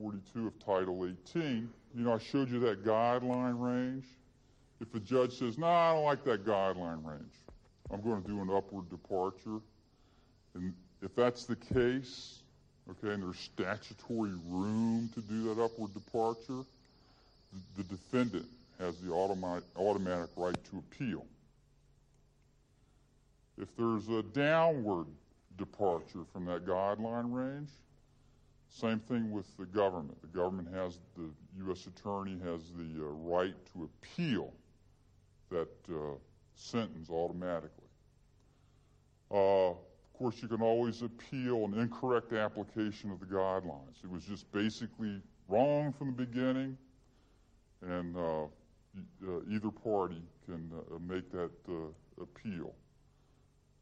42 of Title 18. You know, I showed you that guideline range. If a judge says, no, I don't like that guideline range, I'm going to do an upward departure. And if that's the case, okay, and there's statutory room to do that upward departure, the, the defendant has the automatic, automatic right to appeal. If there's a downward departure from that guideline range, same thing with the government. The government has, the U.S. attorney has the uh, right to appeal that uh, sentence automatically. Uh, of course, you can always appeal an incorrect application of the guidelines. It was just basically wrong from the beginning, and uh, uh, either party can uh, make that appeal.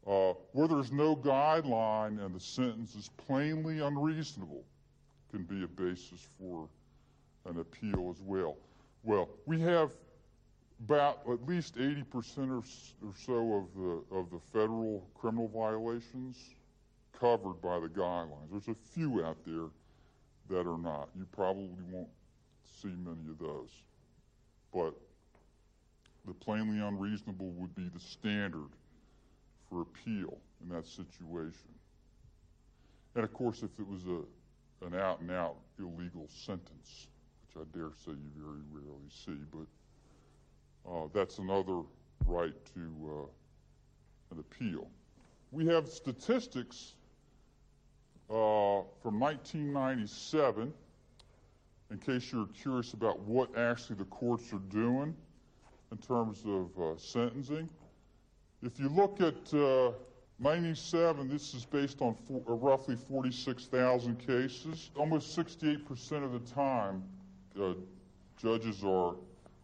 Where there's no guideline and the sentence is plainly unreasonable can be a basis for an appeal as well. Well, we have about at least 80% or, or so of the, of the federal criminal violations covered by the guidelines. There's a few out there that are not. You probably won't see many of those. But the plainly unreasonable would be the standard for appeal in that situation. And of course, if it was a, an out and out illegal sentence, which I dare say you very rarely see, but uh, that's another right to uh, an appeal. We have statistics uh, from 1997, in case you're curious about what actually the courts are doing in terms of uh, sentencing. If you look at uh, 97, this is based on uh, roughly 46,000 cases. Almost 68% of the time, uh, judges are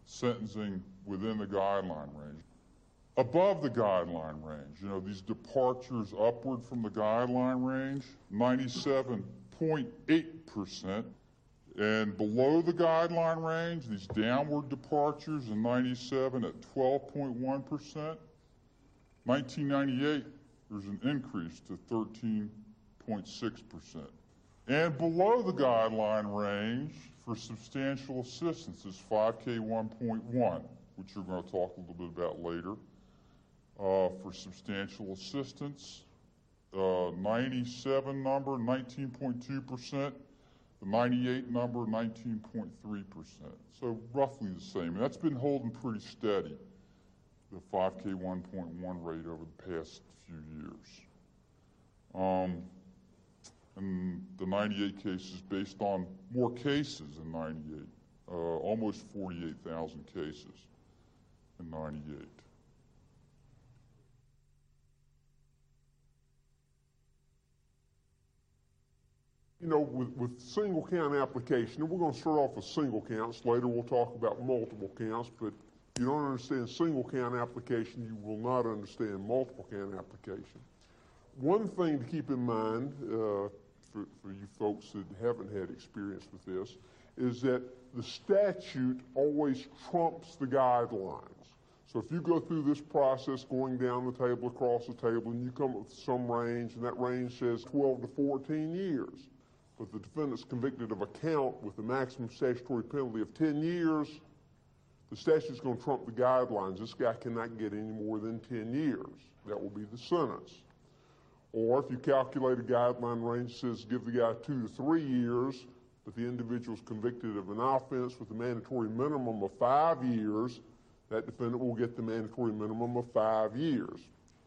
sentencing within the guideline range. Above the guideline range, you know, these departures upward from the guideline range, 97.8%. And below the guideline range, these downward departures in 97 at 12.1%. 1998, there's an increase to 13.6%. And below the guideline range for substantial assistance is 5K 1.1, which we're going to talk a little bit about later. Uh, for substantial assistance, uh, 97 number, 19.2%. The 98 number, 19.3%. So roughly the same. And that's been holding pretty steady the 5K 1.1 rate over the past few years. Um, and the 98 cases based on more cases in 98, uh, almost 48,000 cases in 98. You know, with, with single count application, and we're going to start off with single counts. Later we'll talk about multiple counts, but you don't understand single count application, you will not understand multiple count application. One thing to keep in mind uh, for, for you folks that haven't had experience with this is that the statute always trumps the guidelines. So if you go through this process going down the table, across the table, and you come up with some range, and that range says 12 to 14 years, but the defendant's convicted of a count with a maximum statutory penalty of 10 years, the statute's going to trump the guidelines. This guy cannot get any more than 10 years. That will be the sentence. Or if you calculate a guideline range that says give the guy two to three years, but the individual is convicted of an offense with a mandatory minimum of five years, that defendant will get the mandatory minimum of five years.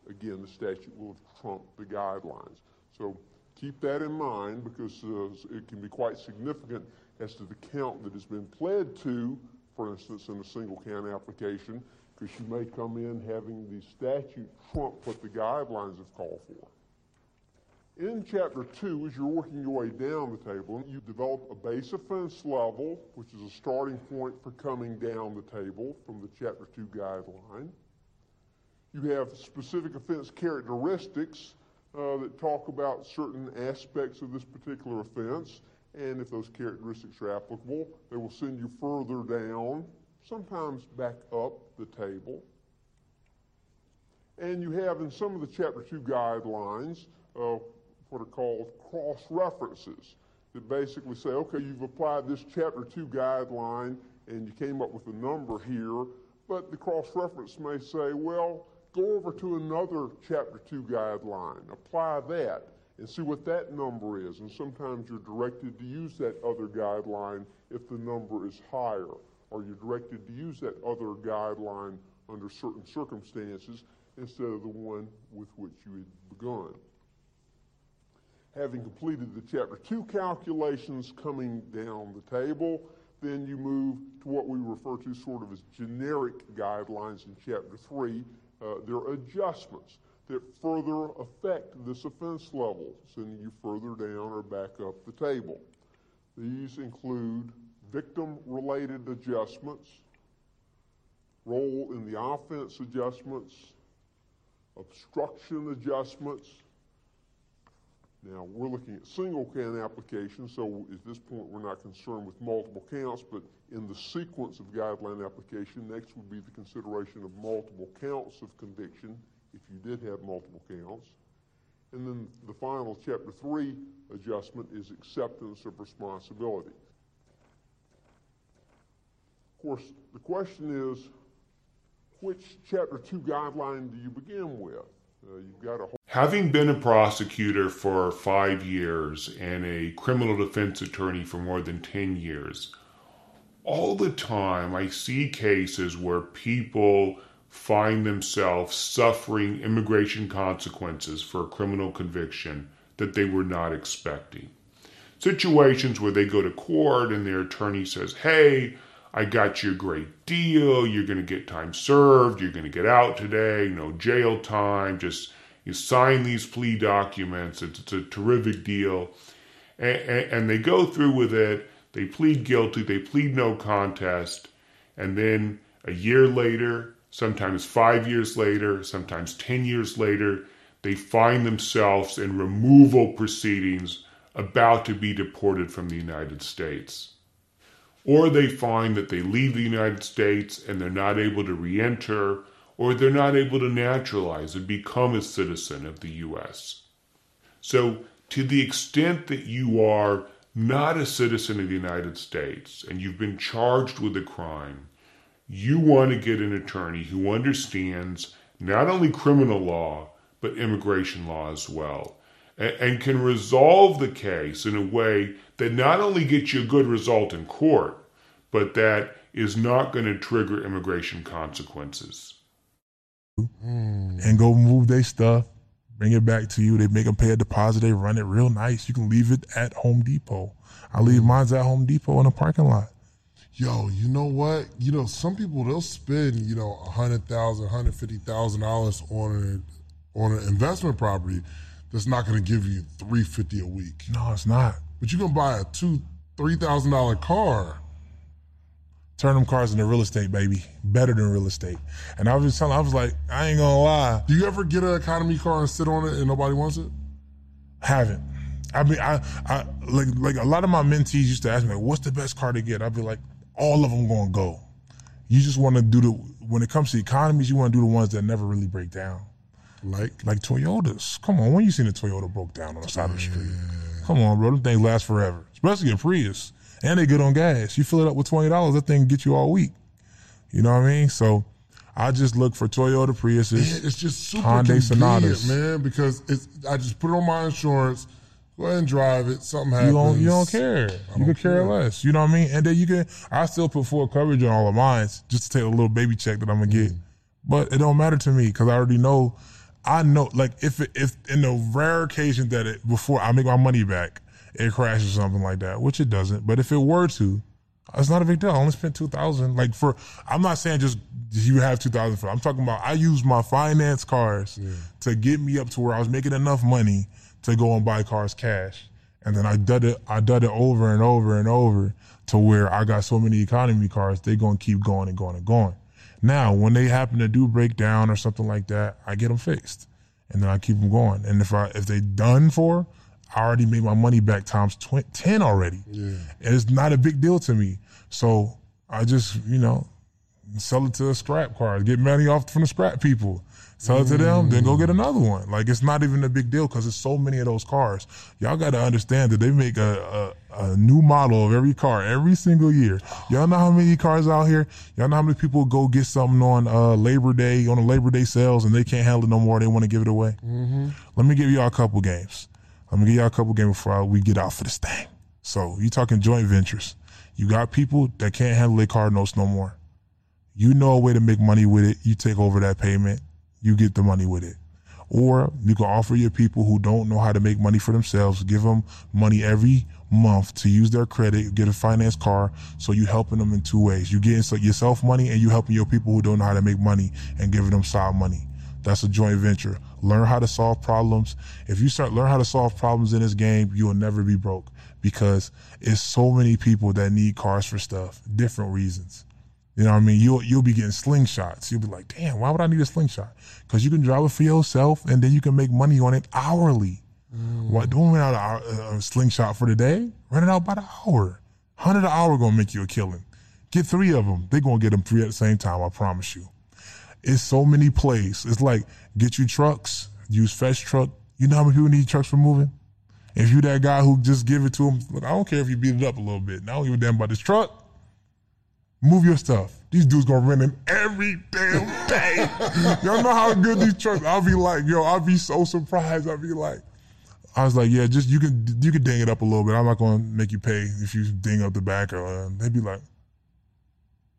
Again, the statute will trump the guidelines. So keep that in mind because uh, it can be quite significant as to the count that has been pled to for instance, in a single count application, because you may come in having the statute trump what the guidelines have called for. In Chapter 2, as you're working your way down the table, you develop a base offense level, which is a starting point for coming down the table from the Chapter 2 guideline. You have specific offense characteristics uh, that talk about certain aspects of this particular offense and if those characteristics are applicable, they will send you further down, sometimes back up the table. And you have in some of the Chapter 2 guidelines uh, what are called cross references. that basically say, okay, you've applied this Chapter 2 guideline and you came up with a number here, but the cross-reference may say, well, go over to another Chapter 2 guideline, apply that, and see what that number is. And sometimes you're directed to use that other guideline if the number is higher, or you're directed to use that other guideline under certain circumstances instead of the one with which you had begun. Having completed the Chapter 2 calculations coming down the table, then you move to what we refer to sort of as generic guidelines in Chapter 3. Uh, they're adjustments that further affect this offense level, sending you further down or back up the table. These include victim related adjustments, role in the offense adjustments, obstruction adjustments. Now, we're looking at single count applications, so at this point we're not concerned with multiple counts, but in the sequence of guideline application, next would be the consideration of multiple counts of conviction if you did have multiple counts. And then the final chapter three adjustment is acceptance of responsibility. Of course, the question is, which chapter two guideline do you begin with? Uh, you've got a Having been a prosecutor for five years and a criminal defense attorney for more than 10 years, all the time I see cases where people find themselves suffering immigration consequences for a criminal conviction that they were not expecting. Situations where they go to court and their attorney says, Hey, I got you a great deal. You're going to get time served. You're going to get out today. No jail time. Just you sign these plea documents. It's, it's a terrific deal. And, and, and they go through with it. They plead guilty. They plead no contest. And then a year later, sometimes five years later, sometimes 10 years later, they find themselves in removal proceedings about to be deported from the United States. Or they find that they leave the United States and they're not able to re enter, or they're not able to naturalize and become a citizen of the U.S. So, to the extent that you are not a citizen of the United States and you've been charged with a crime, you want to get an attorney who understands not only criminal law, but immigration law as well, and, and can resolve the case in a way that not only gets you a good result in court, but that is not going to trigger immigration consequences. And go move their stuff, bring it back to you. They make them pay a deposit. They run it real nice. You can leave it at Home Depot. I leave mm. mine at Home Depot in the parking lot. Yo, you know what? You know, some people they'll spend you know a hundred thousand, hundred fifty thousand dollars on an on an investment property that's not going to give you three fifty a week. No, it's not. But you can buy a two three thousand dollar car. Turn them cars into real estate, baby. Better than real estate. And I was telling, I was like, I ain't gonna lie. Do you ever get an economy car and sit on it and nobody wants it? Haven't. I mean, I, I like like a lot of my mentees used to ask me, like, "What's the best car to get?" I'd be like, "All of them gonna go." You just want to do the when it comes to economies, you want to do the ones that never really break down, Like, like Toyotas. Come on, when you seen a Toyota broke down on the side of the street? Come on, bro, them things last forever, especially a Prius, and they good on gas. You fill it up with twenty dollars, that thing get you all week. You know what I mean? So, I just look for Toyota Priuses. man, it's just super Hyundai Sonatas. man. Because it's I just put it on my insurance, go ahead and drive it. Something happens. You don't you don't care. You don't could care care. less. You know what I mean? And then you can I still put full coverage on all of mine just to take a little baby check that I'm gonna get. Mm. But it don't matter to me because I already know. I know, like if it, if in the rare occasion that it before I make my money back, it crashes or something like that, which it doesn't. But if it were to, it's not a big deal. I only spent two thousand. Like for, I'm not saying just you have two thousand for. I'm talking about I use my finance cars to get me up to where I was making enough money to go and buy cars cash, and then I did it. I did it over and over and over to where I got so many economy cars. They gonna keep going and going and going. Now, when they happen to do break down or something like that, I get them fixed, and then I keep them going. And if I if they done for, I already made my money back times tw- ten already. Yeah. And it's not a big deal to me. So I just, you know, sell it to the scrap cars, get money off from the scrap people, sell it to them, then go get another one. Like it's not even a big deal because it's so many of those cars. Y'all got to understand that they make a, a, a new model of every car every single year. Y'all know how many cars out here? Y'all know how many people go get something on uh, Labor Day on a Labor Day sales and they can't handle it no more. They want to give it away. Let me give y'all a couple games. Let me give y'all a couple games before we get out for this thing. So you talking joint ventures. You got people that can't handle their car notes no more. You know a way to make money with it. You take over that payment. You get the money with it. Or you can offer your people who don't know how to make money for themselves, give them money every month to use their credit, get a finance car. So you helping them in two ways. You getting yourself money and you helping your people who don't know how to make money and giving them side money. That's a joint venture. Learn how to solve problems. If you start learn how to solve problems in this game, you will never be broke because it's so many people that need cars for stuff, different reasons. You know what I mean? You'll you'll be getting slingshots. You'll be like, damn, why would I need a slingshot? Because you can drive it for yourself and then you can make money on it hourly. Mm. What don't rent out a, uh, a slingshot for the day? Rent it out by the hour. Hundred an hour gonna make you a killing. Get three of them. They gonna get them three at the same time. I promise you. It's so many plays. It's like get you trucks. Use Fetch Truck. You know how many people need trucks for moving? If you that guy who just give it to them, look, I don't care if you beat it up a little bit. I don't give a damn about this truck. Move your stuff. These dudes gonna rent them every damn day. Y'all know how good these trucks. I'll be like, yo, I'll be so surprised. I'll be like, I was like, yeah, just you can you can ding it up a little bit. I'm not gonna make you pay if you ding up the back or uh, they'd be like,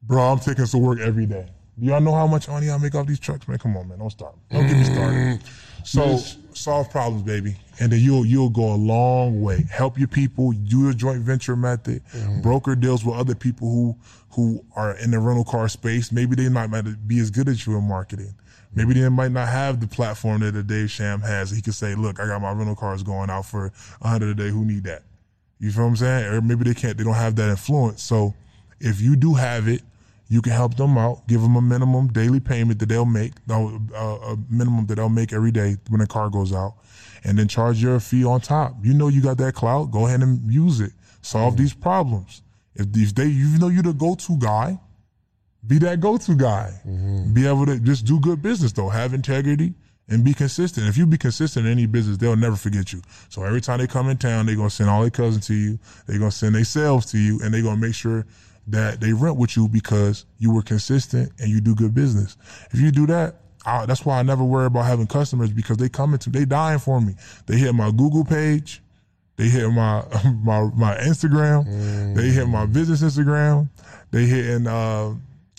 bro, I'm taking to work every day. Do y'all know how much money I make off these trucks, man? Come on, man, don't start. Don't get me started. So solve problems, baby, and then you'll you'll go a long way. Help your people. Do a joint venture method. Broker deals with other people who who are in the rental car space. Maybe they might not be as good as you in marketing. Maybe they might not have the platform that a Dave Sham has. He could say, "Look, I got my rental cars going out for a hundred a day. Who need that?" You feel what I'm saying? Or maybe they can't. They don't have that influence. So if you do have it, you can help them out. Give them a minimum daily payment that they'll make, a minimum that they'll make every day when the car goes out, and then charge your fee on top. You know you got that clout. Go ahead and use it. Solve mm-hmm. these problems. If, if they, you know, you're the go-to guy, be that go-to guy. Mm-hmm. Be able to just do good business though. Have integrity and be consistent. If you be consistent in any business, they'll never forget you. So every time they come in town, they're gonna send all their cousins to you. They're gonna send themselves to you, and they're gonna make sure that they rent with you because you were consistent and you do good business. If you do that, I, that's why I never worry about having customers because they come into they dying for me. They hit my Google page. They hit my my my Instagram. They hit my business Instagram. They hitting uh,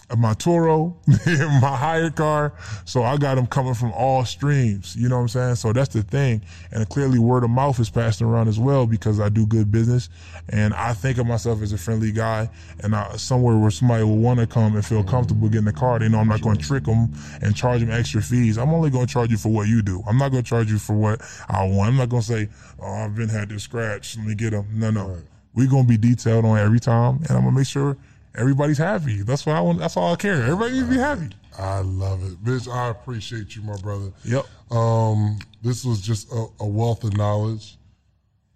Uh, my Turo, my HyreCar. So I got them coming from all streams. You know what I'm saying? So that's the thing. And clearly, word of mouth is passing around as well because I do good business, and I think of myself as a friendly guy. And I, somewhere where somebody will want to come and feel comfortable getting the car, they know I'm not going to trick them and charge them extra fees. I'm only going to charge you for what you do. I'm not going to charge you for what I want. I'm not going to say, "Oh, I've been had this scratch. Let me get them." No, no. We're gonna be detailed on every time, and I'm gonna make sure everybody's happy. That's what I want. That's all I care. Everybody needs to be happy. I love it, bitch. I appreciate you, my brother. Yep. Um, this was just a, a wealth of knowledge.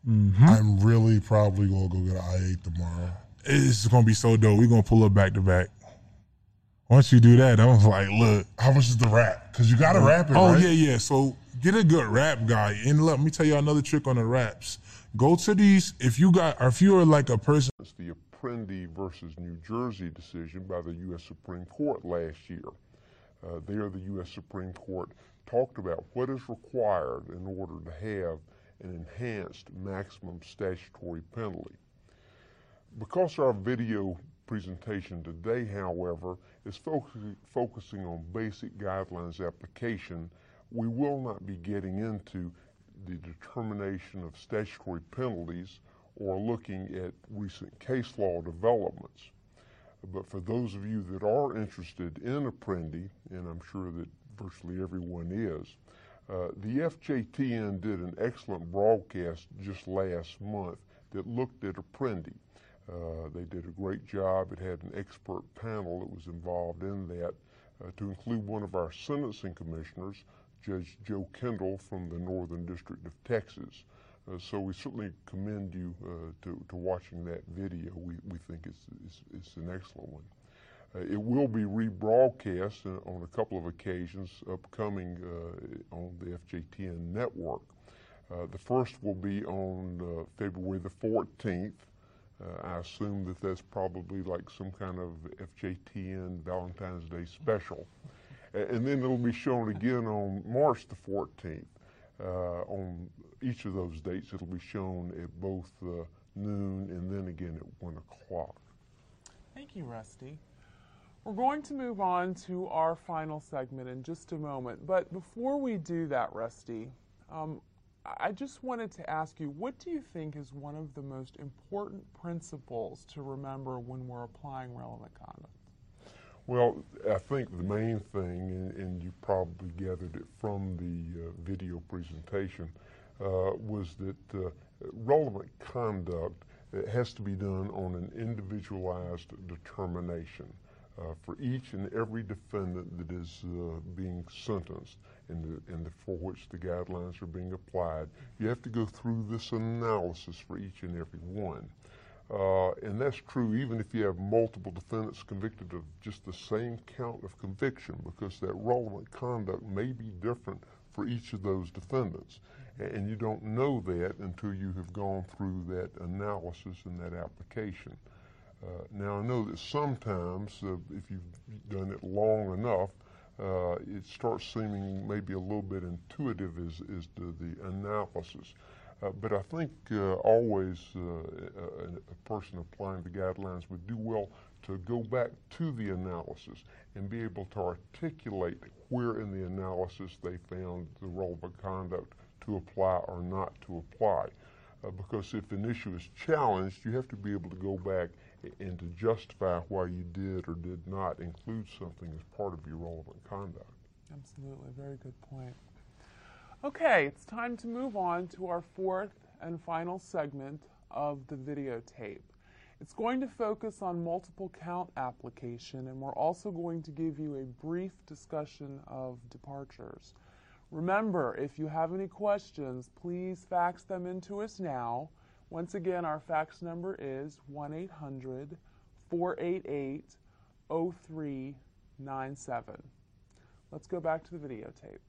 I'm really probably gonna go get an i8 tomorrow. It's gonna be so dope. We're gonna pull up back to back. Once you do that, I'm like, look. How much is the wrap? Because you got to wrap it, Oh right? yeah, yeah. So get a good wrap guy, and let me tell you another trick on the wraps. Go to these if you got, or if you are like a person. Apprendi versus New Jersey decision by the U.S. Supreme Court last year. Uh, there, the U.S. Supreme Court talked about what is required in order to have an enhanced maximum statutory penalty. Because our video presentation today, however, is focusing on basic guidelines application, we will not be getting into the determination of statutory penalties or looking at recent case law developments. But for those of you that are interested in Apprendi, and I'm sure that virtually everyone is, uh, the FJTN did an excellent broadcast just last month that looked at Apprendi. Uh, they did a great job. It had an expert panel that was involved in that, uh, to include one of our sentencing commissioners, Judge Joe Kendall from the Northern District of Texas. Uh, so we certainly commend you uh, to, to watching that video. We, we think it's, it's, it's an excellent one. Uh, it will be rebroadcast uh, on a couple of occasions upcoming uh, on the FJTN network. Uh, the first will be on uh, February the 14th. I assume that that's probably like some kind of FJTN Valentine's Day special. And then it'll be shown again on March the 14th. on each of those dates, it'll be shown at both noon and then again at 1 o'clock. Thank you, Rusty. We're going to move on to our final segment in just a moment. But before we do that, Rusty, um, I just wanted to ask you what do you think is one of the most important principles to remember when we're applying relevant conduct? Well, I think the main thing, and, and you probably gathered it from the uh, video presentation, uh, was that uh, relevant conduct has to be done on an individualized determination. Uh, for each and every defendant that is uh, being sentenced and, the, and the, for which the guidelines are being applied, you have to go through this analysis for each and every one. Uh, and that's true even if you have multiple defendants convicted of just the same count of conviction because that relevant conduct may be different for each of those defendants. And you don't know that until you have gone through that analysis and that application. Uh, now, I know that sometimes, uh, if you've done it long enough, uh, it starts seeming maybe a little bit intuitive as, as to the analysis. Uh, but I think uh, always uh, a, a, person applying the guidelines would do well to go back to the analysis and be able to articulate where in the analysis they found the relevant conduct to apply or not to apply. Uh, because if an issue is challenged, you have to be able to go back and to justify why you did or did not include something as part of your relevant conduct. Absolutely, very good point. Okay, it's time to move on to our fourth and final segment of the videotape. It's going to focus on multiple count application, and we're also going to give you a brief discussion of departures. Remember, if you have any questions, please fax them into us now. Once again, our fax number is 1 800 488 0397. Let's go back to the videotape.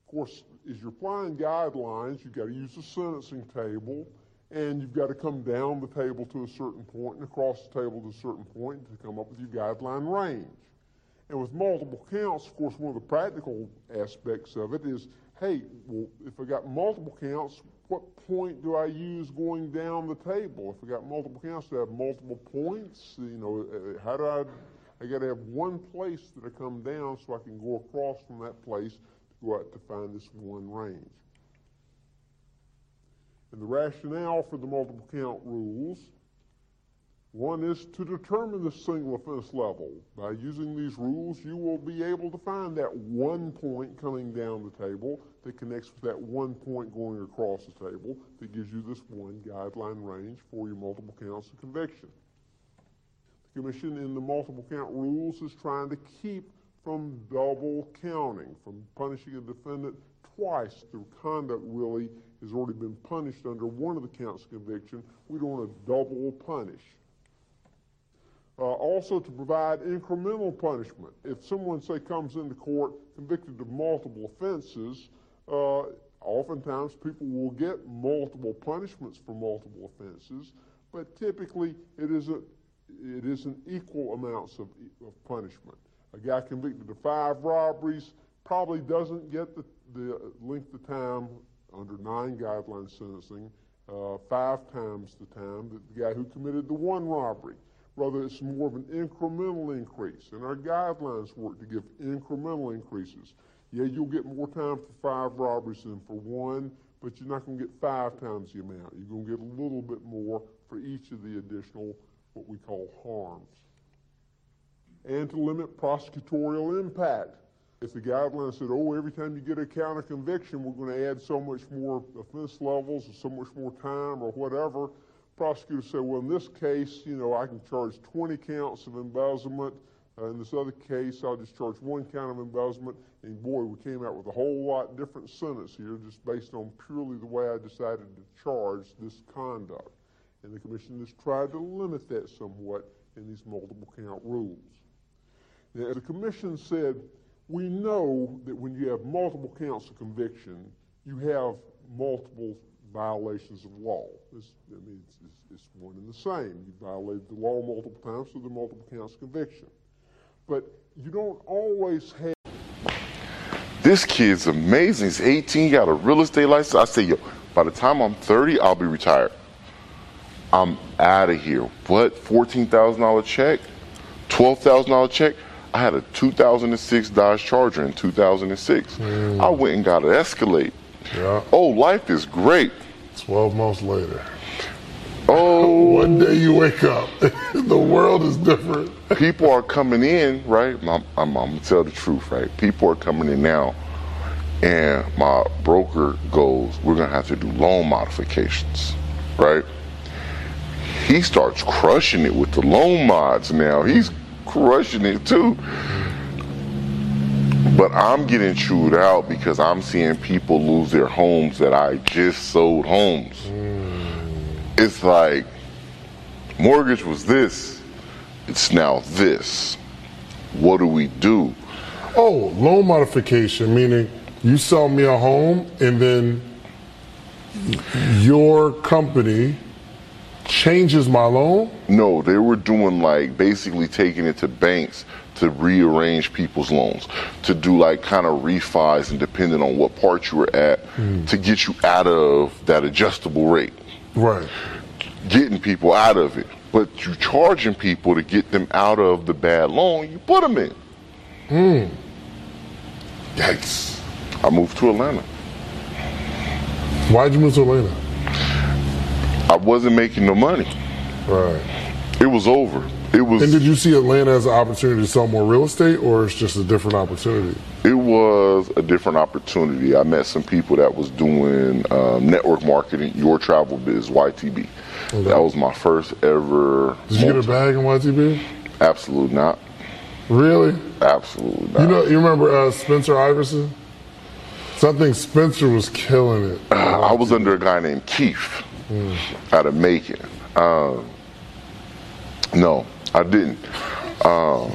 Of course, as you're applying guidelines, you've got to use the sentencing table, and you've got to come down the table to a certain point and across the table to a certain point to come up with your guideline range. And with multiple counts, of course, one of the practical aspects of it is hey, well, if I got multiple counts, what point do I use going down the table? If I got multiple counts, do I have multiple points? You know, uh, how do I, I got to have one place that I come down so I can go across from that place to go out to find this one range. And the rationale for the multiple count rules one is to determine the single offense level. By using these rules, you will be able to find that one point coming down the table that connects with that one point going across the table that gives you this one guideline range for your multiple counts of conviction. The Commission in the multiple count rules is trying to keep from double counting, from punishing a defendant twice. The conduct really has already been punished under one of the counts of conviction. We don't want to double punish. Uh, also to provide incremental punishment. If someone, say, comes into court convicted of multiple offenses, uh, oftentimes people will get multiple punishments for multiple offenses, but typically it isn't, it isn't equal amounts of, of punishment. A guy convicted of five robberies probably doesn't get the, the length of time under nine guideline sentencing, uh, five times the time that the guy who committed the one robbery. Rather, it's more of an incremental increase. And our guidelines work to give incremental increases. Yeah, you'll get more time for five robberies than for one, but you're not going to get five times the amount. You're going to get a little bit more for each of the additional, what we call harms. And to limit prosecutorial impact. If the guidelines said, oh, every time you get a count of conviction, we're going to add so much more offense levels or so much more time or whatever, prosecutor said, well, in this case, you know, I can charge 20 counts of embezzlement. Uh, in this other case, I'll just charge one count of embezzlement. And boy, we came out with a whole lot different sentence here just based on purely the way I decided to charge this conduct. And the commission has tried to limit that somewhat in these multiple count rules. Now, as the commission said, we know that when you have multiple counts of conviction, you have multiple violations of law. It's, I mean, it's, it's, it's one and the same. You violated the law multiple times, so are multiple counts conviction. But you don't always have this kid's amazing. He's 18, got a real estate license. I say, yo, by the time I'm 30, I'll be retired. I'm out of here. What? $14,000 check? $12,000 check? I had a 2006 Dodge Charger in 2006. Mm. I went and got an Escalade. Yeah. Oh, life is great. 12 months later. Oh, One day you wake up, the world is different. people are coming in, right? I'm, I'm, I'm gonna tell the truth, right? People are coming in now, and my broker goes, "We're gonna have to do loan modifications, right?" He starts crushing it with the loan mods now. He's crushing it too. But I'm getting chewed out because I'm seeing people lose their homes that I just sold homes. Hmm. It's like mortgage was this, it's now this. What do we do? Oh, loan modification, meaning you sell me a home and then your company changes my loan? No, they were doing like basically taking it to banks to rearrange people's loans, to do like kind of refis and depending on what part you were at, to get you out of that adjustable rate, Right. getting people out of it. But you charging people to get them out of the bad loan you put them in. Hmm. Yikes. I moved to Atlanta. Why'd you move to Atlanta? I wasn't making no money. Right. It was over. It was. And did you see Atlanta as an opportunity to sell more real estate or it's just a different opportunity? It was a different opportunity. I met some people that was doing um, network marketing, your travel biz, YTB. That was my first ever. Did you get a bag in YTB? Absolutely not. Really? Absolutely not. You know, you remember uh, Spencer Iverson? So I think Spencer was killing it. I was under a guy named Keith out of Macon. Um, no, I didn't. Um,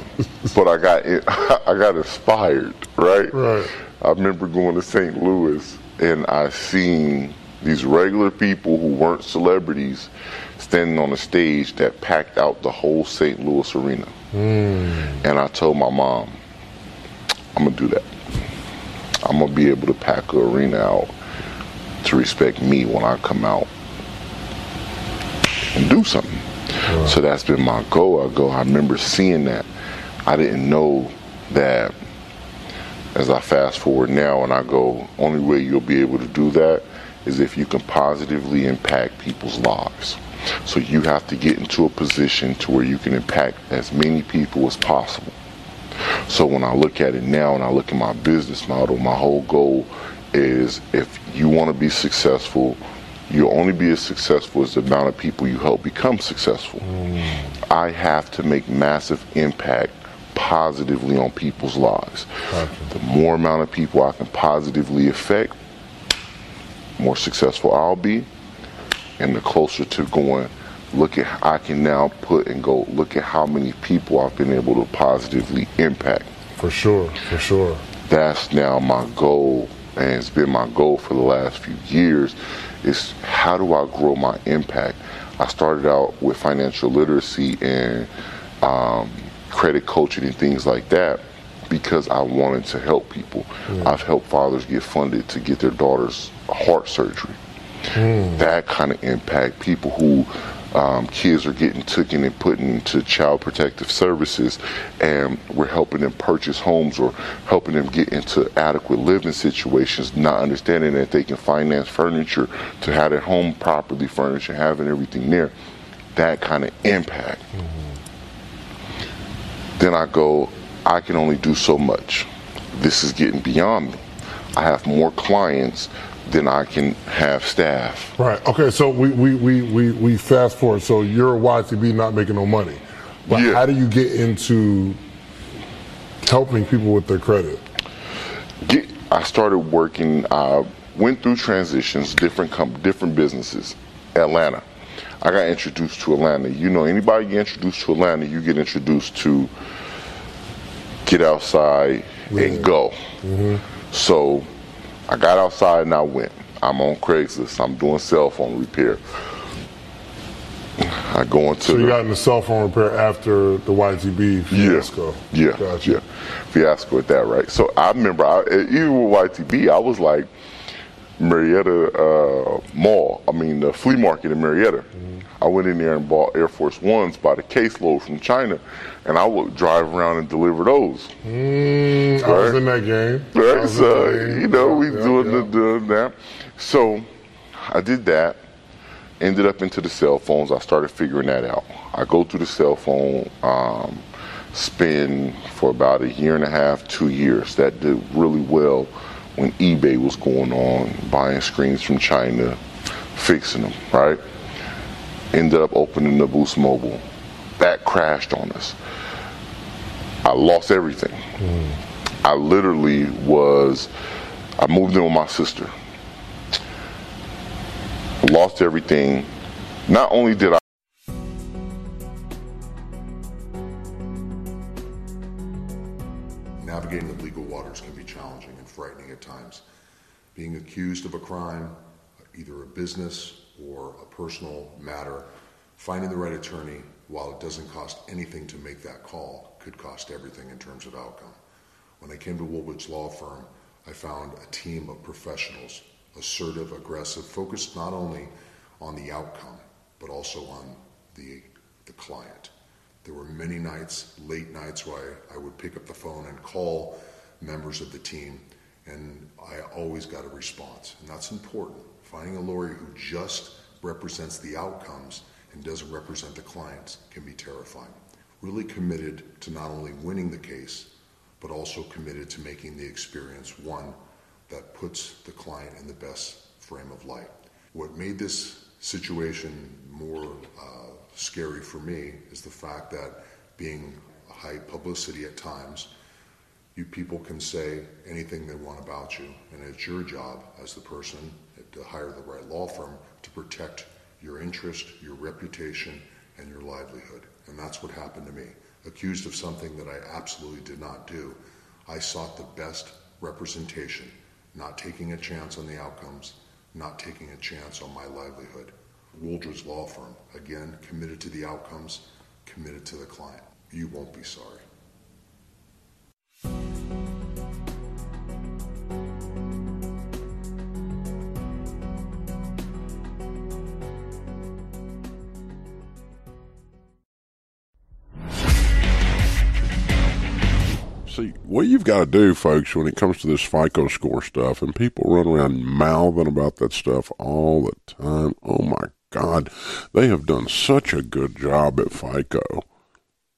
but I got I got inspired, right? Right. I remember going to St. Louis and I seen these regular people who weren't celebrities standing on a stage that packed out the whole St. Louis arena. And I told my mom, I'm gonna do that. I'm gonna be able to pack an arena out to respect me when I come out and do something. So that's been my goal. I go. I remember seeing that. I didn't know that. As I fast forward now, and I go, only way you'll be able to do that is if you can positively impact people's lives. So you have to get into a position to where you can impact as many people as possible. So when I look at it now and I look at my business model, my whole goal is if you want to be successful, you'll only be as successful as the amount of people you help become successful. Mm. I have to make massive impact positively on people's lives. The more amount of people I can positively affect, more successful I'll be, and the closer to going, look at I can now put and go look at how many people I've been able to positively impact. For sure, for sure. That's now my goal, and it's been my goal for the last few years. Is how do I grow my impact? I started out with financial literacy and um, credit coaching and things like that because I wanted to help people. I've helped fathers get funded to get their daughters heart surgery. That kind of impact people who um, kids are getting taken and put into child protective services, and we're helping them purchase homes or helping them get into adequate living situations, not understanding that they can finance furniture to have their home properly furnished and having everything there. That kind of impact. Then I go, I can only do so much. This is getting beyond me. I have more clients than I can have staff. Right. Okay. So we we, we, we, we fast forward. So you're a YTB not making no money, but Yeah. how do you get into helping people with their credit? get, I started working. I went through transitions, different com- different businesses, Atlanta, I got introduced to Atlanta. You know, anybody get introduced to Atlanta, you get introduced to get outside and go. Mm-hmm. So I got outside and I went. I'm on Craigslist. I'm doing cell phone repair. I go into So you the, got into cell phone repair after the YTB fiasco. yeah, Gotcha. yeah, fiasco with that, right? So I remember, I, even with YTB, I was like Marietta uh, Mall. I mean, the flea market in Marietta. I went in there and bought Air Force Ones by the caseload from China, and I would drive around and deliver those. Mm, I was Right. in that game. Right? So game. you know, we yeah, doing yeah. the doing that. So I did that. Ended up into the cell phones. I started figuring that out. I go through the cell phone. Um, spend for about a year and a half, two years. That did really well when eBay was going on, buying screens from China, fixing them. Right. Ended up opening the Boost Mobile. That crashed on us. I lost everything. Hmm. I literally was, I moved in with my sister. Lost everything. Not only did I Navigating the legal waters can be challenging and frightening at times. Being accused of a crime, either a business or a personal matter, finding the right attorney, while it doesn't cost anything to make that call, could cost everything in terms of outcome. When I came to Wooldridge Law Firm, I found a team of professionals, assertive, aggressive, focused not only on the outcome, but also on the, the client. There were many nights, late nights, where I, I would pick up the phone and call members of the team, and I always got a response. And that's important. Finding a lawyer who just represents the outcomes and doesn't represent the clients can be terrifying. Really committed to not only winning the case, but also committed to making the experience one that puts the client in the best frame of light. What made this situation more uh, scary for me is the fact that being high publicity at times, you people can say anything they want about you, and it's your job as the person to hire the right law firm to protect your interest, your reputation, and your livelihood. And that's what happened to me. Accused of something that I absolutely did not do, I sought the best representation, not taking a chance on the outcomes, not taking a chance on my livelihood. Wooldridge Law Firm, again, committed to the outcomes, committed to the client. You won't be sorry. See, what you've got to do, folks, when it comes to this FICO score stuff, and people run around mouthing about that stuff all the time. Oh my God, they have done such a good job at FICO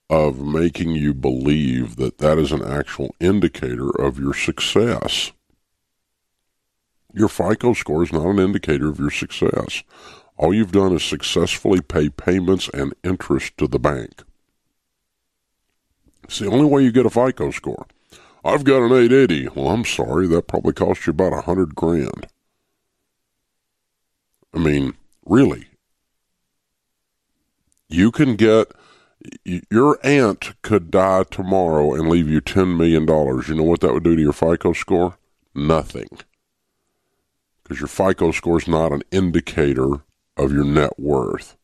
of making you believe that that is an actual indicator of your success. Your FICO score is not an indicator of your success. All you've done is successfully pay payments and interest to the bank. It's the only way you get a FICO score. I've got an 880. Well, I'm sorry, that probably cost you about a hundred grand. I mean, really. You can get your aunt could die tomorrow and leave you $10 million. You know what that would do to your FICO score? Nothing. Because your FICO score is not an indicator of your net worth.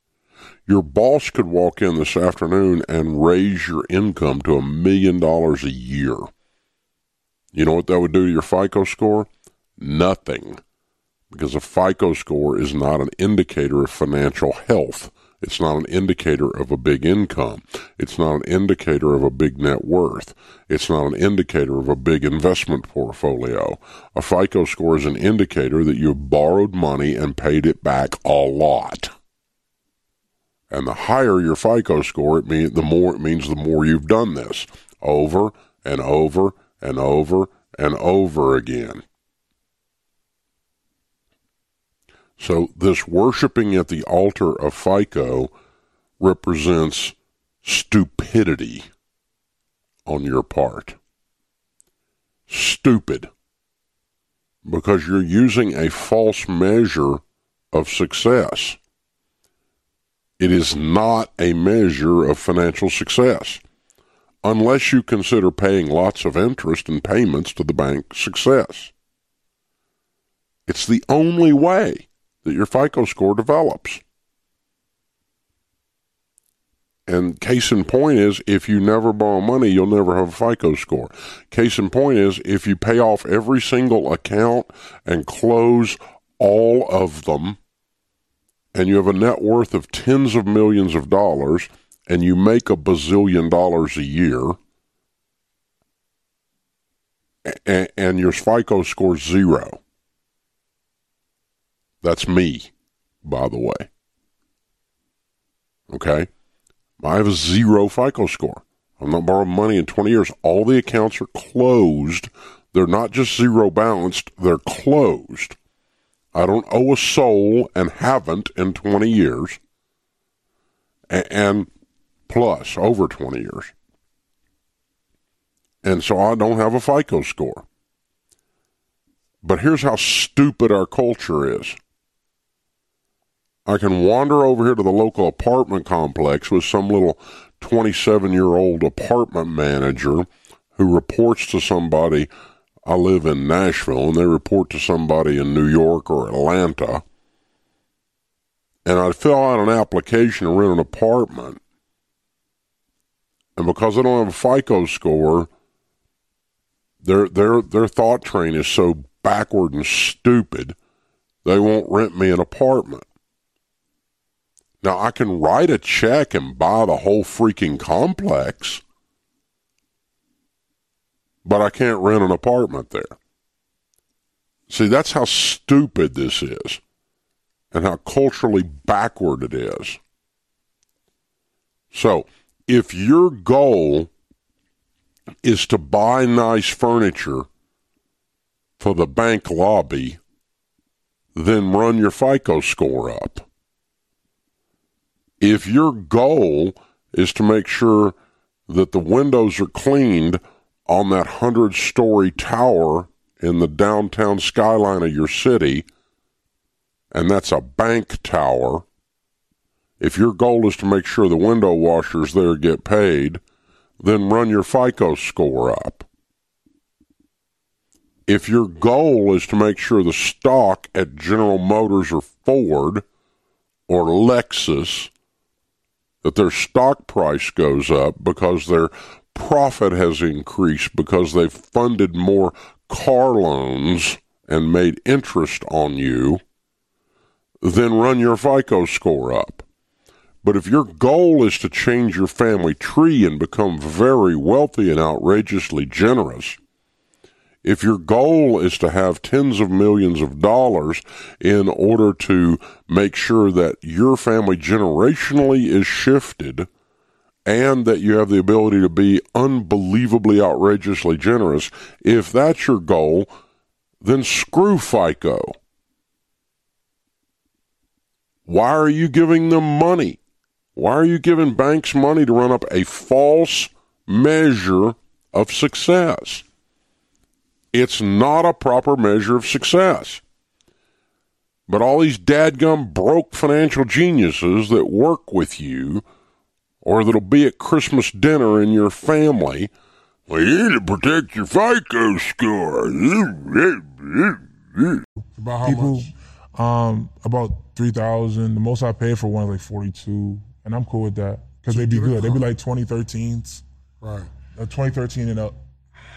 Your boss could walk in this afternoon and raise your income to a million dollars a year. You know what that would do to your FICO score? Nothing. Because a FICO score is not an indicator of financial health. It's not an indicator of a big income. It's not an indicator of a big net worth. It's not an indicator of a big investment portfolio. A FICO score is an indicator that you've borrowed money and paid it back a lot. And the higher your FICO score, it mean the more it means the more you've done this over and over and over and over again. So this worshiping at the altar of FICO represents stupidity on your part. Stupid. Because you're using a false measure of success. It is not a measure of financial success unless you consider paying lots of interest and payments to the bank success. It's the only way that your FICO score develops. And case in point is if you never borrow money, you'll never have a FICO score. Case in point is if you pay off every single account and close all of them, and you have a net worth of tens of millions of dollars, and you make a bazillion dollars a year, and, and your FICO score zero. That's me, by the way. Okay? I have a zero FICO score. I'm not borrowing money in 20 years. All the accounts are closed. They're not just zero balanced, they're closed. I don't owe a soul and haven't in 20 years. And plus, over 20 years. And so I don't have a FICO score. But here's how stupid our culture is. I can wander over here to the local apartment complex with some little 27 year old apartment manager who reports to somebody. I live in Nashville, and they report to somebody in New York or Atlanta. And I'd fill out an application to rent an apartment. And because I don't have a FICO score, their their their thought train is so backward and stupid, they won't rent me an apartment. Now, I can write a check and buy the whole freaking complex, but I can't rent an apartment there. See, that's how stupid this is and how culturally backward it is. So, if your goal is to buy nice furniture for the bank lobby, then run your FICO score up if your goal is to make sure that the windows are cleaned on that 100 story tower in the downtown skyline of your city, and that's a bank tower, if your goal is to make sure the window washers there get paid, then run your FICO score up. If your goal is to make sure the stock at General Motors or Ford or Lexus that their stock price goes up because their profit has increased because they've funded more car loans and made interest on you, then run your FICO score up. But if your goal is to change your family tree and become very wealthy and outrageously generous, if your goal is to have tens of millions of dollars in order to make sure that your family generationally is shifted and that you have the ability to be unbelievably outrageously generous, if that's your goal, then screw FICO. Why are you giving them money? Why are you giving banks money to run up a false measure of success? It's not a proper measure of success. But all these dadgum broke financial geniuses that work with you or that'll be at Christmas dinner in your family, well, you need to protect your FICO score. About how People, much? um, about three thousand. The most I paid for one is like forty two, and I'm cool with that because they'd be good. They'd be like 2013s, Right. uh, 2013 and up.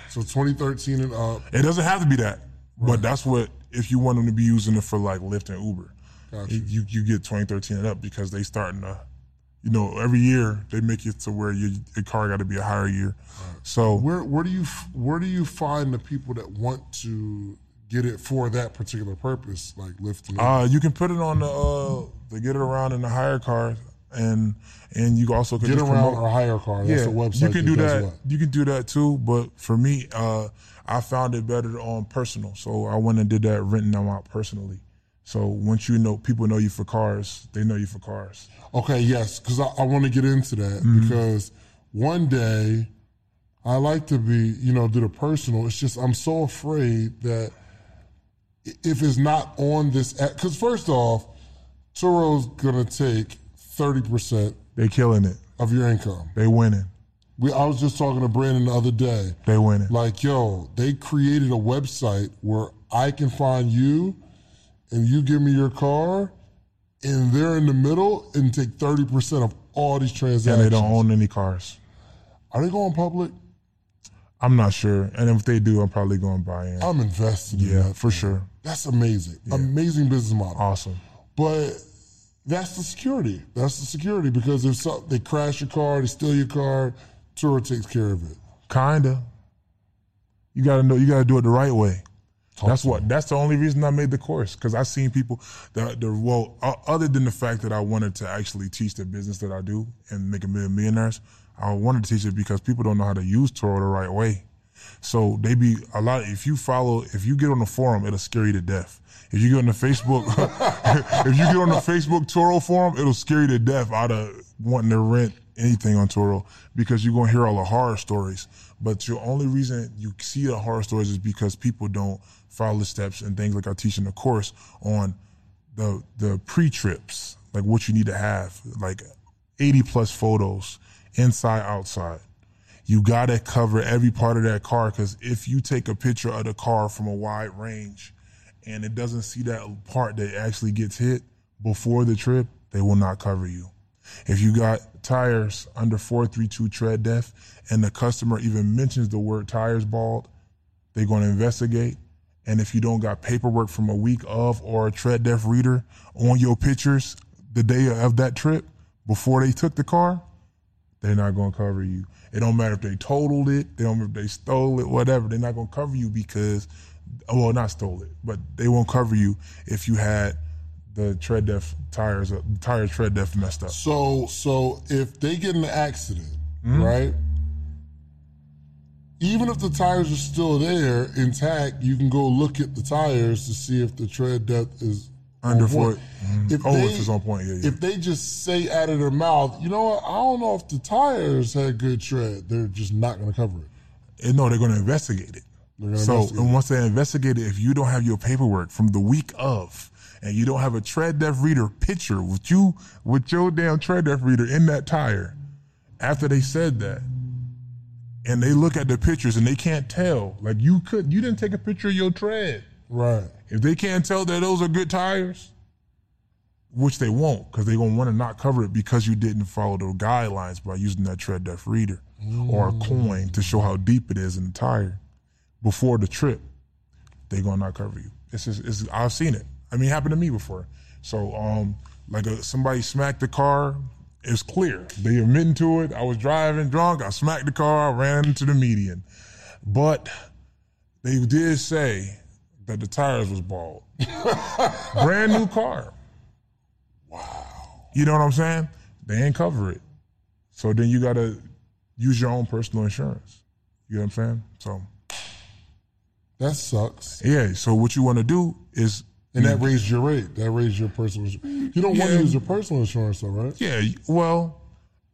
So 2013 and up. It doesn't have to be that, but that's what if you want them to be using it for like Lyft and Uber, Gotcha. you you get 2013 and up because they starting to, you know, every year they make it to where your, your car got to be a higher year. So Where where do you where do you find the people that want to get it for that particular purpose, like lifting? Uh, you can put it on the uh, the get it around in the HyreCar, and and you also can get around promote- or HyreCar. That's yeah, the website. you can do that. what? You can do that too. But for me, uh, I found it better on personal, so I went and did that renting them out personally. So once you know people know you for cars, they know you for cars. Okay, yes, because I, I want to get into that Mhm. because one day I like to be, you know, do the personal. It's just I'm so afraid that if it's not on this, because first off, Turo's gonna take thirty percent They killing it. of your income. They winning. We, I was just talking to Brandon the other day. They winning. Like, yo, they created a website where I can find you and you give me your car and they're in the middle and take 30% of all these transactions. And they don't own any cars. Are they going public? I'm not sure. And if they do, I'm probably going to buy in. I'm invested in yeah, that. for sure. That's amazing. Amazing business model. Awesome. But that's the security. That's the security because if so, they crash your car, they steal your car, Turo takes care of it. Kinda. You gotta know. You gotta do it the right way. That's what. That's the only reason I made the course because I seen people that the well, o- other than the fact that I wanted to actually teach the business that I do and make a million millionaires, I wanted to teach it because people don't know how to use Turo the right way. So they be a lot. If you follow, if you get on the forum, it'll scare you to death. If you get on the Facebook, if you get on the Facebook Turo forum, it'll scare you to death out of wanting to rent anything on Turo because you're gonna hear all the horror stories. But your only reason you see the horror stories is because people don't follow the steps and things like I teach in the course on the the pre trips, like what you need to have, like 80 plus photos, inside, outside. You gotta cover every part of that car because if you take a picture of the car from a wide range and it doesn't see that part that actually gets hit before the trip, they will not cover you. If you got tires under 432 tread depth and the customer even mentions the word tires bald, they're going to investigate. And if you don't got paperwork from a week of or a tread depth reader on your pictures the day of that trip before they took the car, they're not going to cover you. It don't matter if they totaled it, they don't matter if they stole it, whatever. They're not going to cover you because, well, not stole it, but they won't cover you if you had the tread depth tires, tire tread depth messed up. So, so if they get in an accident, Mm-hmm. right? Even if the tires are still there intact, you can go look at the tires to see if the tread depth is Under on point. foot. If oh, they, it's on point, yeah, yeah. if they just say out of their mouth, you know what? I don't know if the tires had good tread. They're just not going to cover it. And no, they're going to investigate it. So, investigate and once they investigate it, if you don't have your paperwork from the week of, and you don't have a tread depth reader picture with you with your damn tread depth reader in that tire, after they said that, and they look at the pictures and they can't tell, like you could, you didn't take a picture of your tread. Right. If they can't tell that those are good tires, which they won't, because they're gonna want to not cover it because you didn't follow the guidelines by using that tread depth reader or a coin to show how deep it is in the tire before the trip, they're gonna not cover you. It's just, it's, I've seen it. I mean, it happened to me before. So, um, like a, somebody smacked the car. It's clear. They admitting to it. I was driving drunk. I smacked the car. I ran into the median. But they did say that the tires was bald. Brand new car. Wow. You know what I'm saying? They ain't cover it. So then you gotta use your own personal insurance. You know what I'm saying? So That sucks. yeah. So what you want to do is And that raised your rate. That raised your personal insurance. You don't want to Yeah. use your personal insurance, though, right? Yeah, well,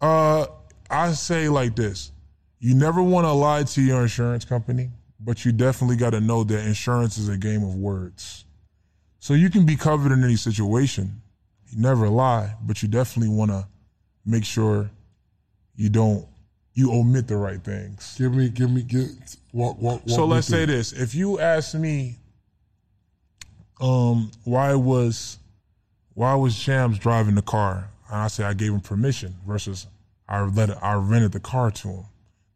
uh, I say like this: you never want to lie to your insurance company, but you definitely got to know that insurance is a game of words. So you can be covered in any situation. You never lie, but you definitely want to make sure you don't you omit the right things. Give me, give me, get walk, walk. walk So let's through. say this: if you ask me, um, why was why was Shams driving the car, and I say I gave him permission versus I let it, I rented the car to him,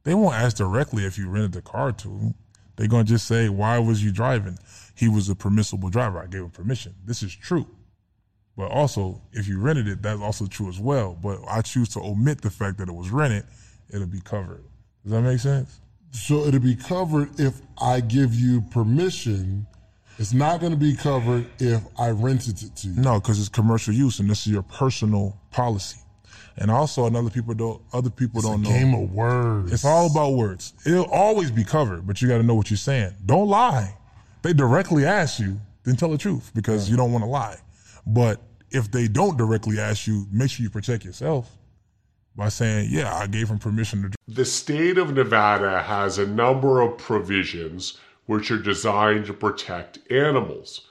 they won't ask directly if you rented the car to him. They're gonna just say, "Why was you driving?" He was a permissible driver. I gave him permission. This is true. But also, if you rented it, that's also true as well. But I choose to omit the fact that it was rented. It'll be covered. Does that make sense? So it'll be covered if I give you permission. It's not going to be covered if I rented it to you. No, because it's commercial use, and this is your personal policy. And also, another people don't. Other people It's don't know. game of words. It's all about words. It'll always be covered, but you got to know what you're saying. Don't lie. They directly ask you, then tell the truth because you don't want to lie. But if they don't directly ask you, make sure you protect yourself by saying, "Yeah, I gave him permission to." The state of Nevada has a number of provisions which are designed to protect animals.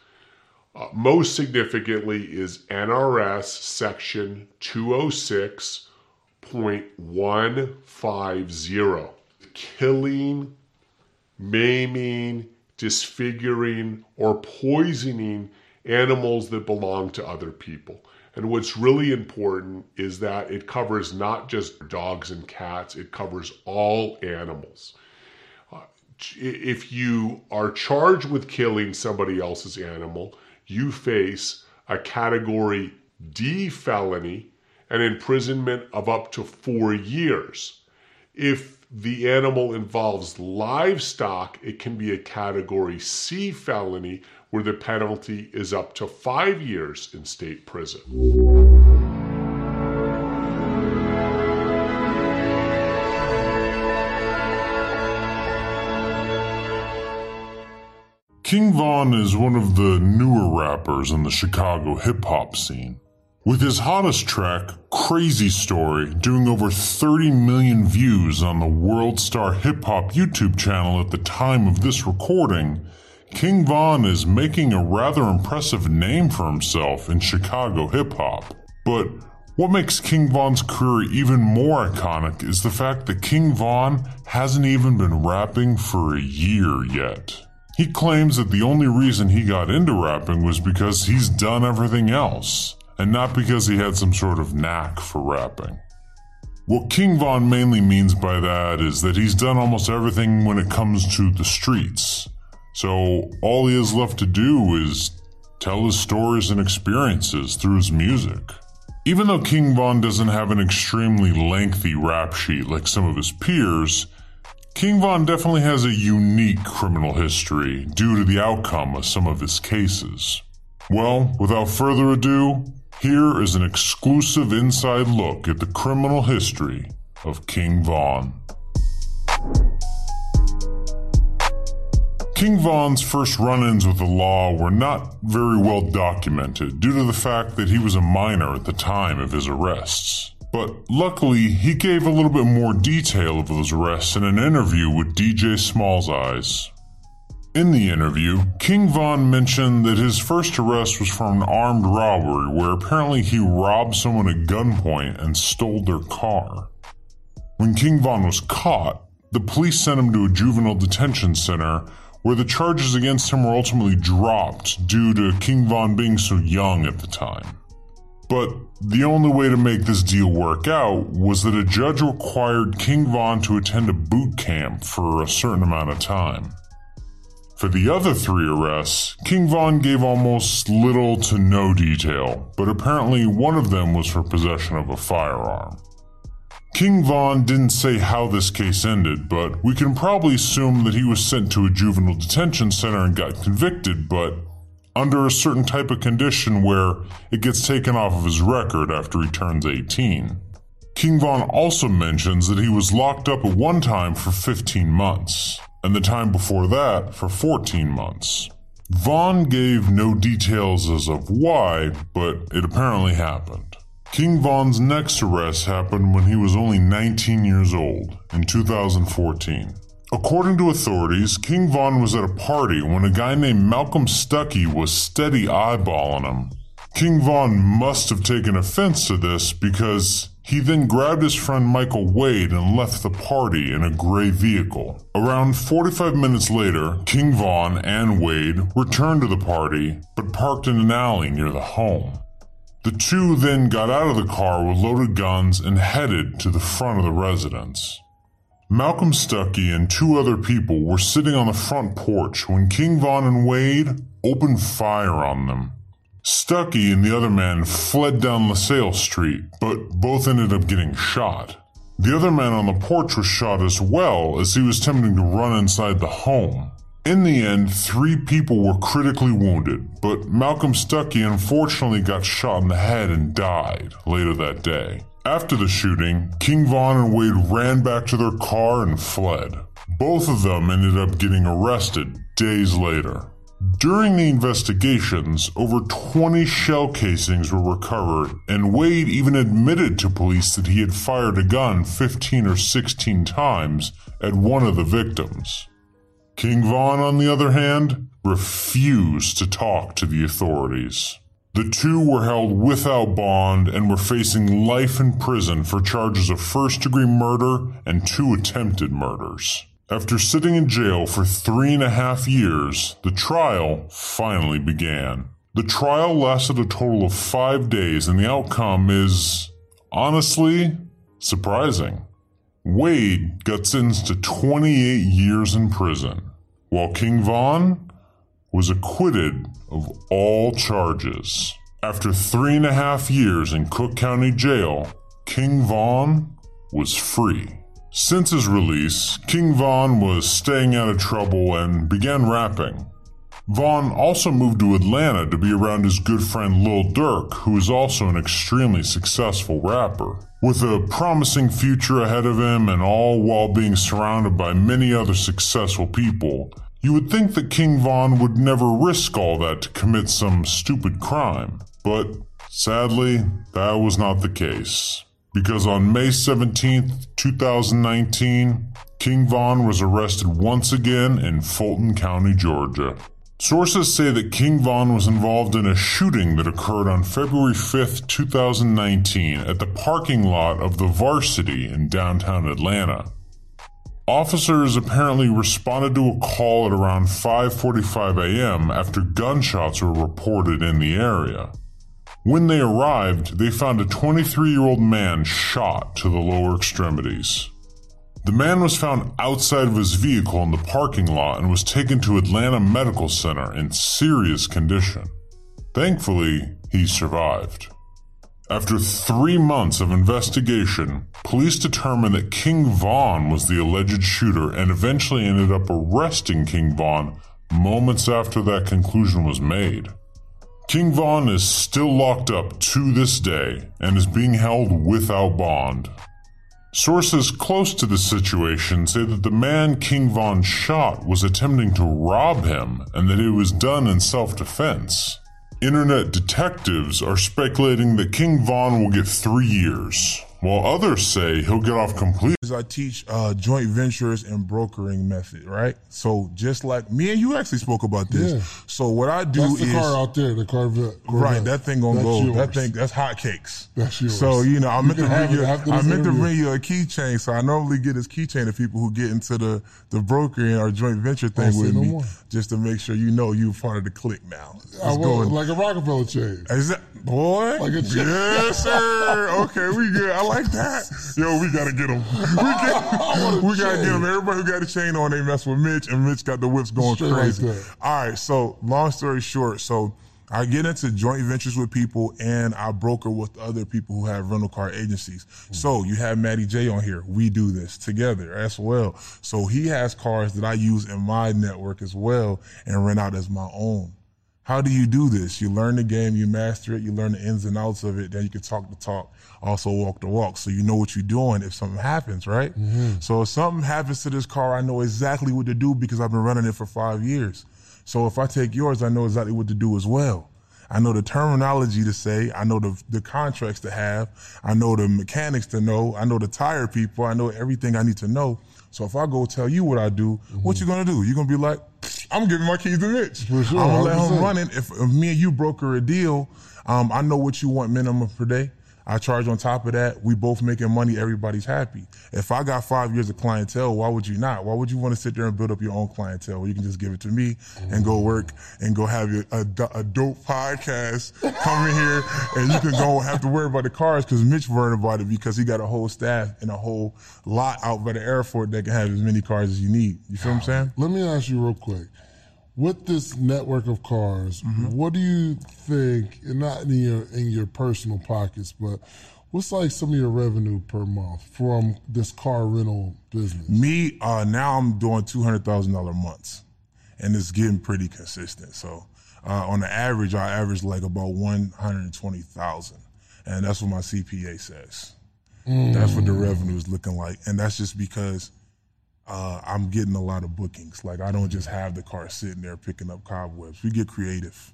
Uh, most significantly is NRS section 206.150 killing, maiming, disfiguring, or poisoning animals that belong to other people. And what's really important is that it covers not just dogs and cats, it covers all animals. If you are charged with killing somebody else's animal, you face a category D felony and imprisonment of up to four years. If the animal involves livestock, it can be a category C felony where the penalty is up to five years in state prison. King Von is one of the newer rappers in the Chicago hip hop scene. With his hottest track, Crazy Story, doing over 30 million views on the World Star Hip Hop YouTube channel at the time of this recording, King Von is making a rather impressive name for himself in Chicago hip hop. But what makes King Von's career even more iconic is the fact that King Von hasn't even been rapping for a year yet. He claims that the only reason he got into rapping was because he's done everything else, and not because he had some sort of knack for rapping. What King Von mainly means by that is that he's done almost everything when it comes to the streets. So all he has left to do is tell his stories and experiences through his music. Even though King Von doesn't have an extremely lengthy rap sheet like some of his peers, King Von definitely has a unique criminal history due to the outcome of some of his cases. Well, without further ado, here is an exclusive inside look at the criminal history of King Von. King Von's first run ins with the law were not very well documented due to the fact that he was a minor at the time of his arrests. But luckily, he gave a little bit more detail of those arrests in an interview with DJ Smallz Eyes. In the interview, King Von mentioned that his first arrest was from an armed robbery where apparently he robbed someone at gunpoint and stole their car. When King Von was caught, the police sent him to a juvenile detention center where the charges against him were ultimately dropped due to King Von being so young at the time. But the only way to make this deal work out was that a judge required King Von to attend a boot camp for a certain amount of time. For the other three arrests, King Von gave almost little to no detail, but apparently one of them was for possession of a firearm. King Von didn't say how this case ended, but we can probably assume that he was sent to a juvenile detention center and got convicted, but under a certain type of condition where it gets taken off of his record after he turns 18. King Von also mentions that he was locked up at one time for 15 months, and the time before that for 14 months. Von gave no details as of why, but it apparently happened. King Von's next arrest happened when he was only 19 years old, in 2014. According to authorities, King Von was at a party when a guy named Malcolm Stuckey was steady eyeballing him. King Von must have taken offense to this because he then grabbed his friend Michael Wade and left the party in a gray vehicle. Around 45 minutes later, King Von and Wade returned to the party but parked in an alley near the home. The two then got out of the car with loaded guns and headed to the front of the residence. Malcolm Stuckey and two other people were sitting on the front porch when King Von and Wade opened fire on them. Stuckey and the other man fled down LaSalle Street, but both ended up getting shot. The other man on the porch was shot as well as he was attempting to run inside the home. In the end, three people were critically wounded, but Malcolm Stuckey unfortunately got shot in the head and died later that day. After the shooting, King Von and Wade ran back to their car and fled. Both of them ended up getting arrested days later. During the investigations, over 20 shell casings were recovered, and Wade even admitted to police that he had fired a gun 15 or 16 times at one of the victims. King Von, on the other hand, refused to talk to the authorities. The two were held without bond and were facing life in prison for charges of first degree murder and two attempted murders. After sitting in jail for three and a half years, the trial finally began. The trial lasted a total of five days, and the outcome is, honestly, surprising. Wade got sentenced to 28 years in prison, while King Von was acquitted of all charges. After three and a half years in Cook County Jail, King Von was free. Since his release, King Von was staying out of trouble and began rapping. Von also moved to Atlanta to be around his good friend Lil Durk, who is also an extremely successful rapper. With a promising future ahead of him and all while being surrounded by many other successful people, you would think that King Von would never risk all that to commit some stupid crime. But sadly, that was not the case because on May 17th, 2019, King Von was arrested once again in Fulton County, Georgia. Sources say that King Von was involved in a shooting that occurred on February 5th, 2019 at the parking lot of the Varsity in downtown Atlanta. Officers apparently responded to a call at around 5:45 a.m. after gunshots were reported in the area. When they arrived, they found a 23 year old man shot to the lower extremities. The man was found outside of his vehicle in the parking lot and was taken to Atlanta Medical Center in serious condition. Thankfully, he survived. After three months of investigation, police determined that King Von was the alleged shooter and eventually ended up arresting King Von moments after that conclusion was made. King Von is still locked up to this day and is being held without bond. Sources close to the situation say that the man King Von shot was attempting to rob him and that it was done in self defense. Internet detectives are speculating that King Von will get three years, while others say he'll get off completely. I teach uh, joint ventures and brokering method, right? So just like me and you actually spoke about this. Yeah. So what I do That's the is car out there, the Corvette. Right, that thing gonna That's go. yours. That thing, that's hotcakes. That's yours. So you know, I You meant to bring you. I this meant to bring you a keychain. So I normally get this keychain to people who get into the the brokering or joint venture thing with no me, more. just to make sure you know you're part of the clique now. I Let's go. will, and- like a Rockefeller chain. Is that boy? Like a chain. yes, sir. Okay, we good. I like that. Yo, we gotta get him. We, get, oh, we gotta get him. Everybody who got a chain on, they mess with Mitch, and Mitch got the whips going Straight crazy. that. All right. So, long story short, so I get into joint ventures with people, and I broker with other people who have rental car agencies. So you have Matty J on here. We do this together as well. So he has cars that I use in my network as well, and rent out as my own. How do you do this? You learn the game, you master it, you learn the ins and outs of it, then you can talk the talk, also walk the walk. So you know what you're doing if something happens, right? Mm-hmm. So if something happens to this car, I know exactly what to do because I've been running it for five years. So if I take yours, I know exactly what to do as well. I know the terminology to say. I know the the contracts to have. I know the mechanics to know. I know the tire people. I know everything I need to know. So if I go tell you what I do, what mm-hmm. you gonna do? You're gonna be like, I'm giving my keys to Mitch. For sure, I'm gonna let him run it. If, if me and you broker a deal, um, I know what you want minimum per day. I charge on top of that. We both making money. Everybody's happy. If I got five years of clientele, why would you not? Why would you want to sit there and build up your own clientele? You can just give it to me and go work and go have your, a, a dope podcast come in here and you can go have to worry about the cars because Mitch worried about it because he got a whole staff and a whole lot out by the airport that can have as many cars as you need. You feel what I'm saying? Let me ask you real quick. With this network of cars, Mm-hmm. what do you think, and not in your in your personal pockets, but what's like some of your revenue per month from this car rental business? Me, uh, now I'm doing two hundred thousand dollar months, and it's getting pretty consistent. So, uh, on the average, I average like about one hundred twenty thousand, and that's what my CPA says. That's what the revenue is looking like, and that's just because uh, I'm getting a lot of bookings. Like I don't just have the car sitting there picking up cobwebs. We get creative.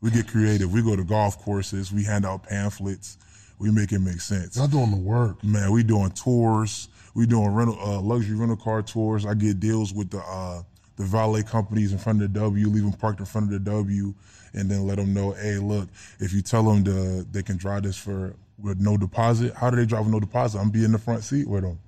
We get creative. We go to golf courses. We hand out pamphlets. We make it make sense. Y'all doing the work. Man, we doing tours. We doing rental uh, luxury rental car tours. I get deals with the uh, the valet companies in front of the W, leave them parked in front of the W, and then let them know, hey, look, if you tell them to, they can drive this for with no deposit. How do they drive with no deposit? I'm be in the front seat with them.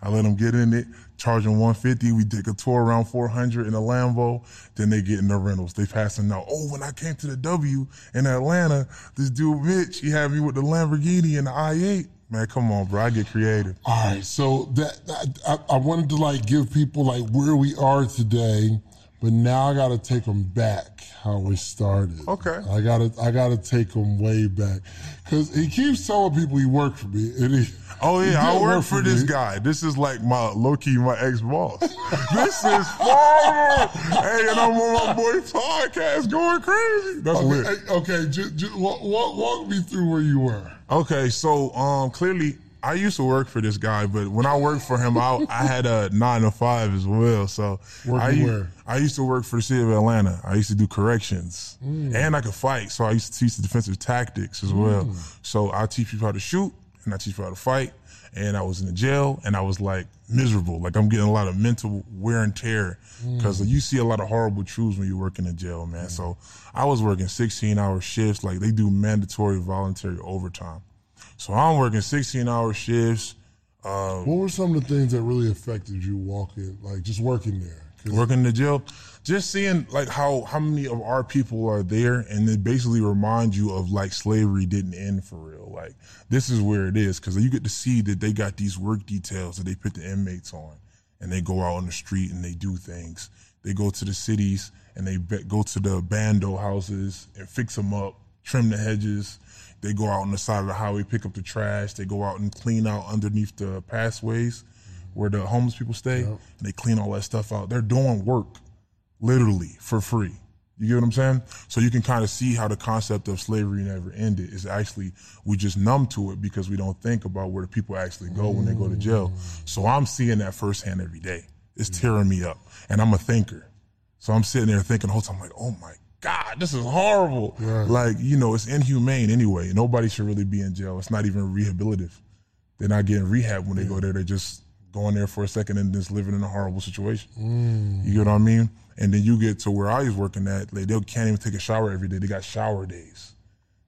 I let them get in it, charge them 150. We take a tour around 400 in a Lambo. Then they get in the rentals. They passing out. Oh, when I came to the W in Atlanta, this dude Mitch, he had me with the Lamborghini and the i8. Man, come on, bro. I get creative. All right, so that, that I, I wanted to like give people like where we are today, but now I got to take them back how we started. Okay. I gotta I gotta take them way back because he keeps telling people he worked for me, and he. Oh he yeah, I did work for this me. guy. This is like my low key my ex boss. this is fun. hey, and I'm on my boy podcast going crazy. That's Okay, lit. hey, okay just, just walk, walk me through where you were. Okay, so um, clearly I used to work for this guy, but when I worked for him, I, I had a nine to five as well. So I, u- I used to work for the city of Atlanta. I used to do corrections, Mm. and I could fight. So I used to teach the defensive tactics as well. Mm. So I teach people how to shoot, and I teach people how to fight. And I was in the jail, and I was like miserable. Like I'm getting a lot of mental wear and tear because Mm. you see a lot of horrible truths when you work in the jail, man. So I was working 16 hour shifts. Like they do mandatory voluntary overtime. So I'm working 16 hour shifts, uh, What were some of the things that really affected you walking, like just working there? working in the jail, just seeing like how how many of our people are there, and it basically reminds you of like slavery didn't end for real. Like this is where it is because you get to see that they got these work details that they put the inmates on, and they go out on the street and they do things. They go to the cities and they be- go to the bando houses and fix them up, trim the hedges. They go out on the side of the highway, pick up the trash. They go out and clean out underneath the pathways where the homeless people stay. And they clean all that stuff out. They're doing work literally for free. You get what I'm saying? So you can kind of see how the concept of slavery never ended is actually we just numb to it because we don't think about where the people actually go when they go to jail. So I'm seeing that firsthand every day. It's tearing me up, and I'm a thinker. So I'm sitting there thinking the whole time, like, oh my God, this is horrible. Like, you know, it's inhumane anyway. Nobody should really be in jail. It's not even rehabilitative. They're not getting rehab when they go there. They're just going there for a second and just living in a horrible situation. Mm. You get what I mean? And then you get to where I was working at, like, they can't even take a shower every day. They got shower days.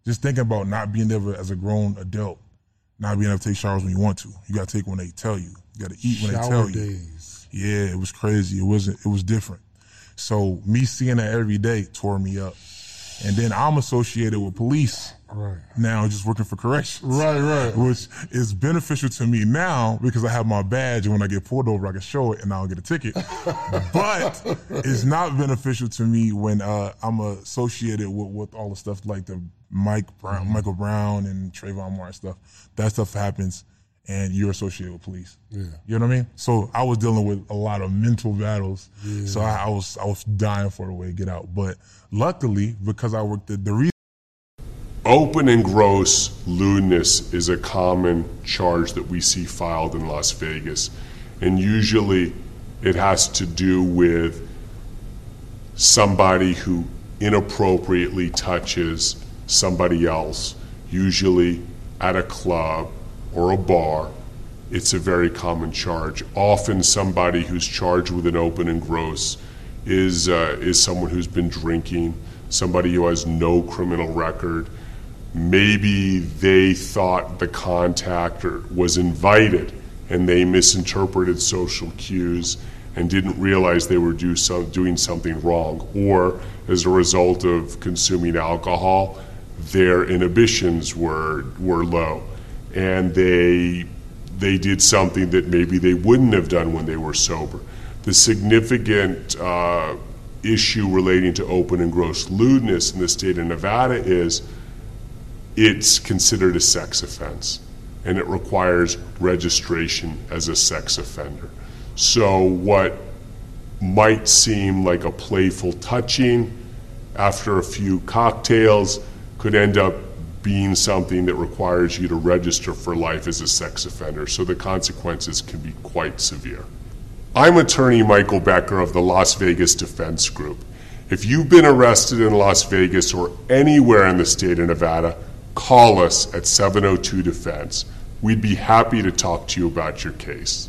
Just thinking about not being able, as a grown adult, not being able to take showers when you want to. You got to take when they tell you. You got to eat when they Shower tell you. days. Yeah, it was crazy. It wasn't. It was different. So me seeing that every day tore me up. And then I'm associated with police Right. now, just working for corrections. Right, right. Which is beneficial to me now because I have my badge, and when I get pulled over, I can show it, and I'll get a ticket. but it's not beneficial to me when uh, I'm associated with, with all the stuff like the Mike Brown. Michael Brown, and Trayvon Martin stuff. That stuff happens, and you're associated with police. Yeah. You know what I mean? So I was dealing with a lot of mental battles. So I, I was I was dying for the way to get out. But luckily, because I worked at the reason Open and gross lewdness is a common charge that we see filed in Las Vegas. And usually it has to do with somebody who inappropriately touches somebody else, usually at a club or a bar. It's a very common charge. Often, somebody who's charged with an open and gross is uh, is someone who's been drinking, somebody who has no criminal record. Maybe they thought the contactor was invited and they misinterpreted social cues and didn't realize they were do doing something wrong. Or as a result of consuming alcohol, their inhibitions were, were low and they, they did something that maybe they wouldn't have done when they were sober. The significant uh, issue relating to open and gross lewdness in the state of Nevada is it's considered a sex offense and it requires registration as a sex offender. So, what might seem like a playful touching after a few cocktails could end up being something that requires you to register for life as a sex offender. So, the consequences can be quite severe. I'm attorney Michael Becker of the Las Vegas Defense Group. If you've been arrested in Las Vegas or anywhere in the state of Nevada, call us at 702 Defense. We'd be happy to talk to you about your case.